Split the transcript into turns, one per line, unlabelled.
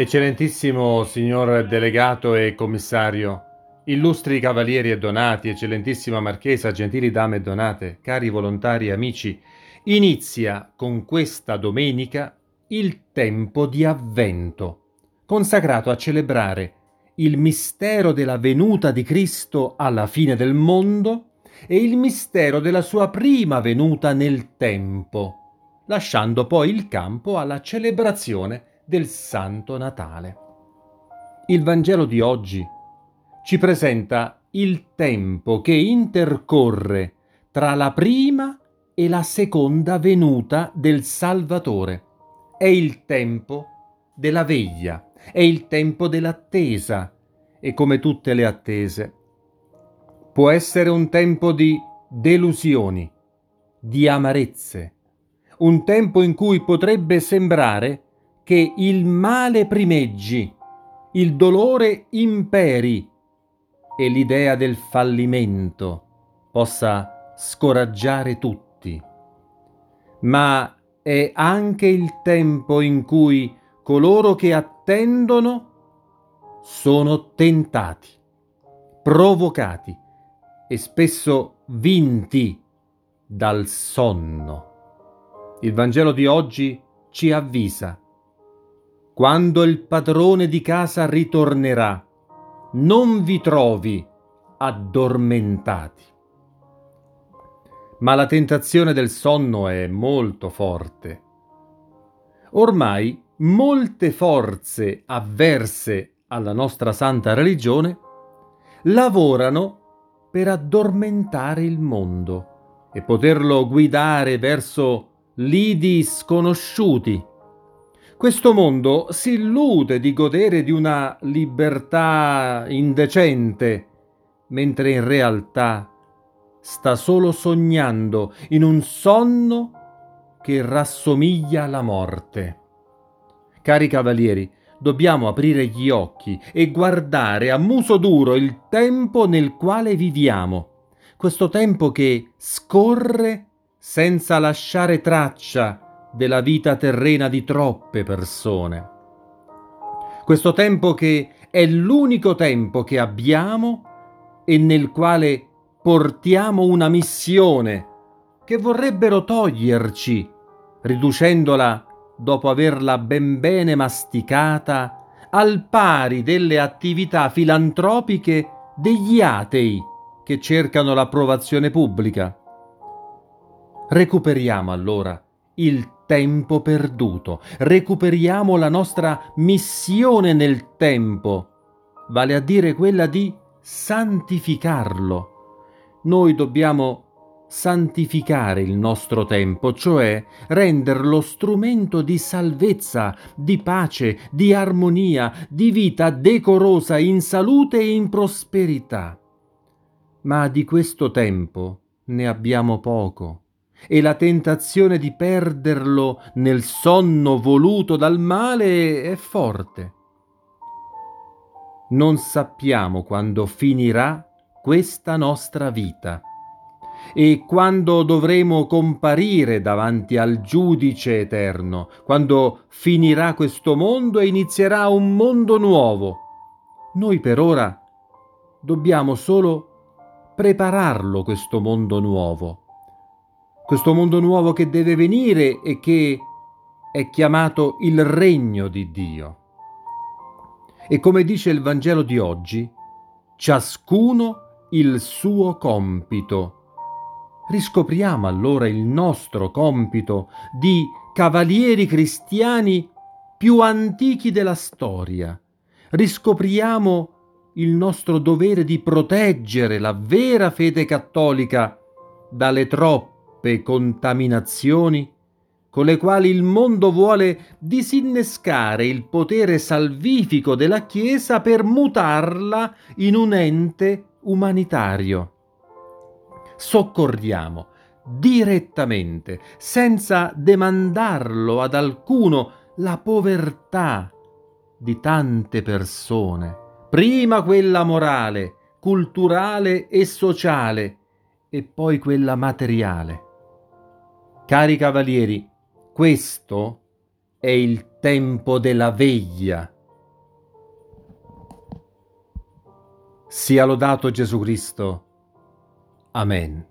Eccellentissimo signor delegato e commissario, illustri cavalieri e donati, eccellentissima marchesa, gentili dame e donate, cari volontari e amici, inizia con questa domenica il tempo di avvento, consacrato a celebrare il mistero della venuta di Cristo alla fine del mondo e il mistero della sua prima venuta nel tempo, lasciando poi il campo alla celebrazione del Santo Natale. Il Vangelo di oggi ci presenta il tempo che intercorre tra la prima e la seconda venuta del Salvatore. È il tempo della veglia, è il tempo dell'attesa e come tutte le attese può essere un tempo di delusioni, di amarezze, un tempo in cui potrebbe sembrare che il male primeggi, il dolore imperi e l'idea del fallimento possa scoraggiare tutti. Ma è anche il tempo in cui coloro che attendono sono tentati, provocati e spesso vinti dal sonno. Il Vangelo di oggi ci avvisa quando il padrone di casa ritornerà, non vi trovi addormentati. Ma la tentazione del sonno è molto forte. Ormai molte forze avverse alla nostra santa religione lavorano per addormentare il mondo e poterlo guidare verso lidi sconosciuti questo mondo si illude di godere di una libertà indecente, mentre in realtà sta solo sognando in un sonno che rassomiglia alla morte. Cari cavalieri, dobbiamo aprire gli occhi e guardare a muso duro il tempo nel quale viviamo, questo tempo che scorre senza lasciare traccia della vita terrena di troppe persone. Questo tempo che è l'unico tempo che abbiamo e nel quale portiamo una missione che vorrebbero toglierci, riducendola dopo averla ben bene masticata al pari delle attività filantropiche degli atei che cercano l'approvazione pubblica. Recuperiamo allora il tempo perduto, recuperiamo la nostra missione nel tempo, vale a dire quella di santificarlo. Noi dobbiamo santificare il nostro tempo, cioè renderlo strumento di salvezza, di pace, di armonia, di vita decorosa in salute e in prosperità. Ma di questo tempo ne abbiamo poco e la tentazione di perderlo nel sonno voluto dal male è forte. Non sappiamo quando finirà questa nostra vita e quando dovremo comparire davanti al giudice eterno, quando finirà questo mondo e inizierà un mondo nuovo. Noi per ora dobbiamo solo prepararlo questo mondo nuovo questo mondo nuovo che deve venire e che è chiamato il regno di Dio. E come dice il Vangelo di oggi, ciascuno il suo compito. Riscopriamo allora il nostro compito di cavalieri cristiani più antichi della storia. Riscopriamo il nostro dovere di proteggere la vera fede cattolica dalle troppe troppe contaminazioni con le quali il mondo vuole disinnescare il potere salvifico della Chiesa per mutarla in un ente umanitario. Soccorriamo direttamente, senza demandarlo ad alcuno, la povertà di tante persone, prima quella morale, culturale e sociale, e poi quella materiale. Cari cavalieri, questo è il tempo della veglia. Sia lodato Gesù Cristo. Amen.